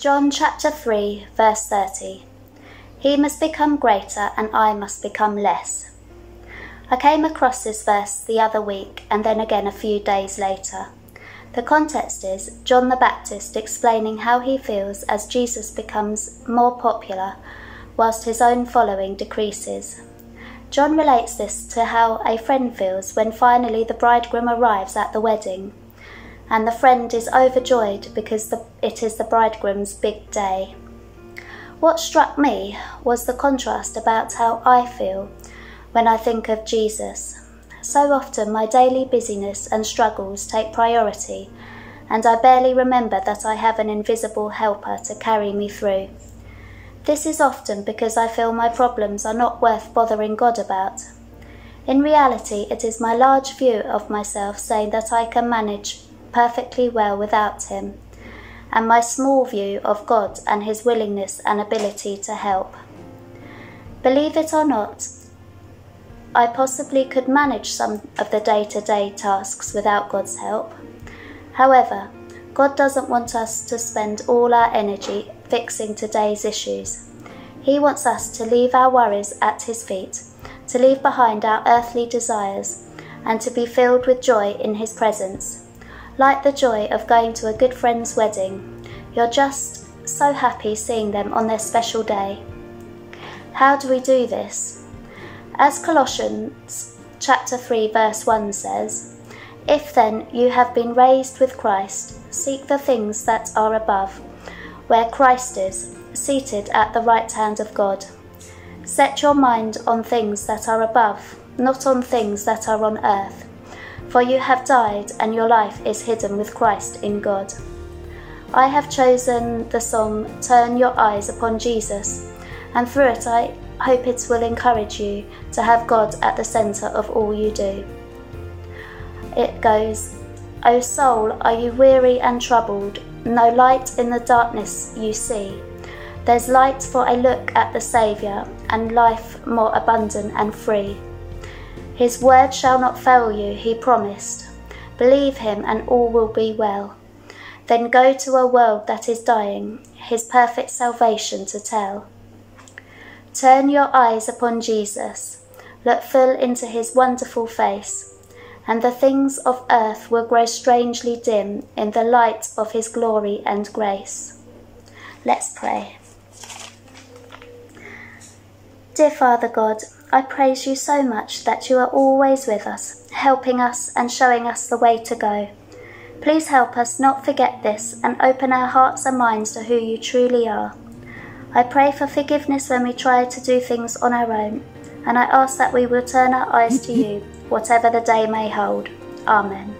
John chapter 3, verse 30. He must become greater and I must become less. I came across this verse the other week and then again a few days later. The context is John the Baptist explaining how he feels as Jesus becomes more popular whilst his own following decreases. John relates this to how a friend feels when finally the bridegroom arrives at the wedding and the friend is overjoyed because the, it is the bridegroom's big day. What struck me was the contrast about how I feel when I think of Jesus. So often my daily busyness and struggles take priority, and I barely remember that I have an invisible helper to carry me through. This is often because I feel my problems are not worth bothering God about. In reality, it is my large view of myself saying that I can manage perfectly well without him, and my small view of God and his willingness and ability to help. Believe it or not, I possibly could manage some of the day to day tasks without God's help. However, God doesn't want us to spend all our energy fixing today's issues. He wants us to leave our worries at His feet, to leave behind our earthly desires, and to be filled with joy in His presence like the joy of going to a good friend's wedding, you're just so happy seeing them on their special day. How do we do this? As Colossians chapter 3 verse 1 says, If then you have been raised with Christ, seek the things that are above, where Christ is, seated at the right hand of God. Set your mind on things that are above, not on things that are on earth for you have died, and your life is hidden with Christ in God. I have chosen the song Turn Your Eyes Upon Jesus, and through it I hope it will encourage you to have God at the centre of all you do. It goes, O soul, are you weary and troubled? No light in the darkness you see. There's light for a look at the Saviour, and life more abundant and free. His word shall not fail you, he promised. Believe him, and all will be well. Then go to a world that is dying, his perfect salvation to tell. Turn your eyes upon Jesus, look full into his wonderful face, and the things of earth will grow strangely dim in the light of his glory and grace. Let's pray. Dear Father God, I praise you so much that you are always with us, helping us and showing us the way to go. Please help us not forget this and open our hearts and minds to who you truly are. I pray for forgiveness when we try to do things on our own, and I ask that we will turn our eyes to you, whatever the day may hold. Amen.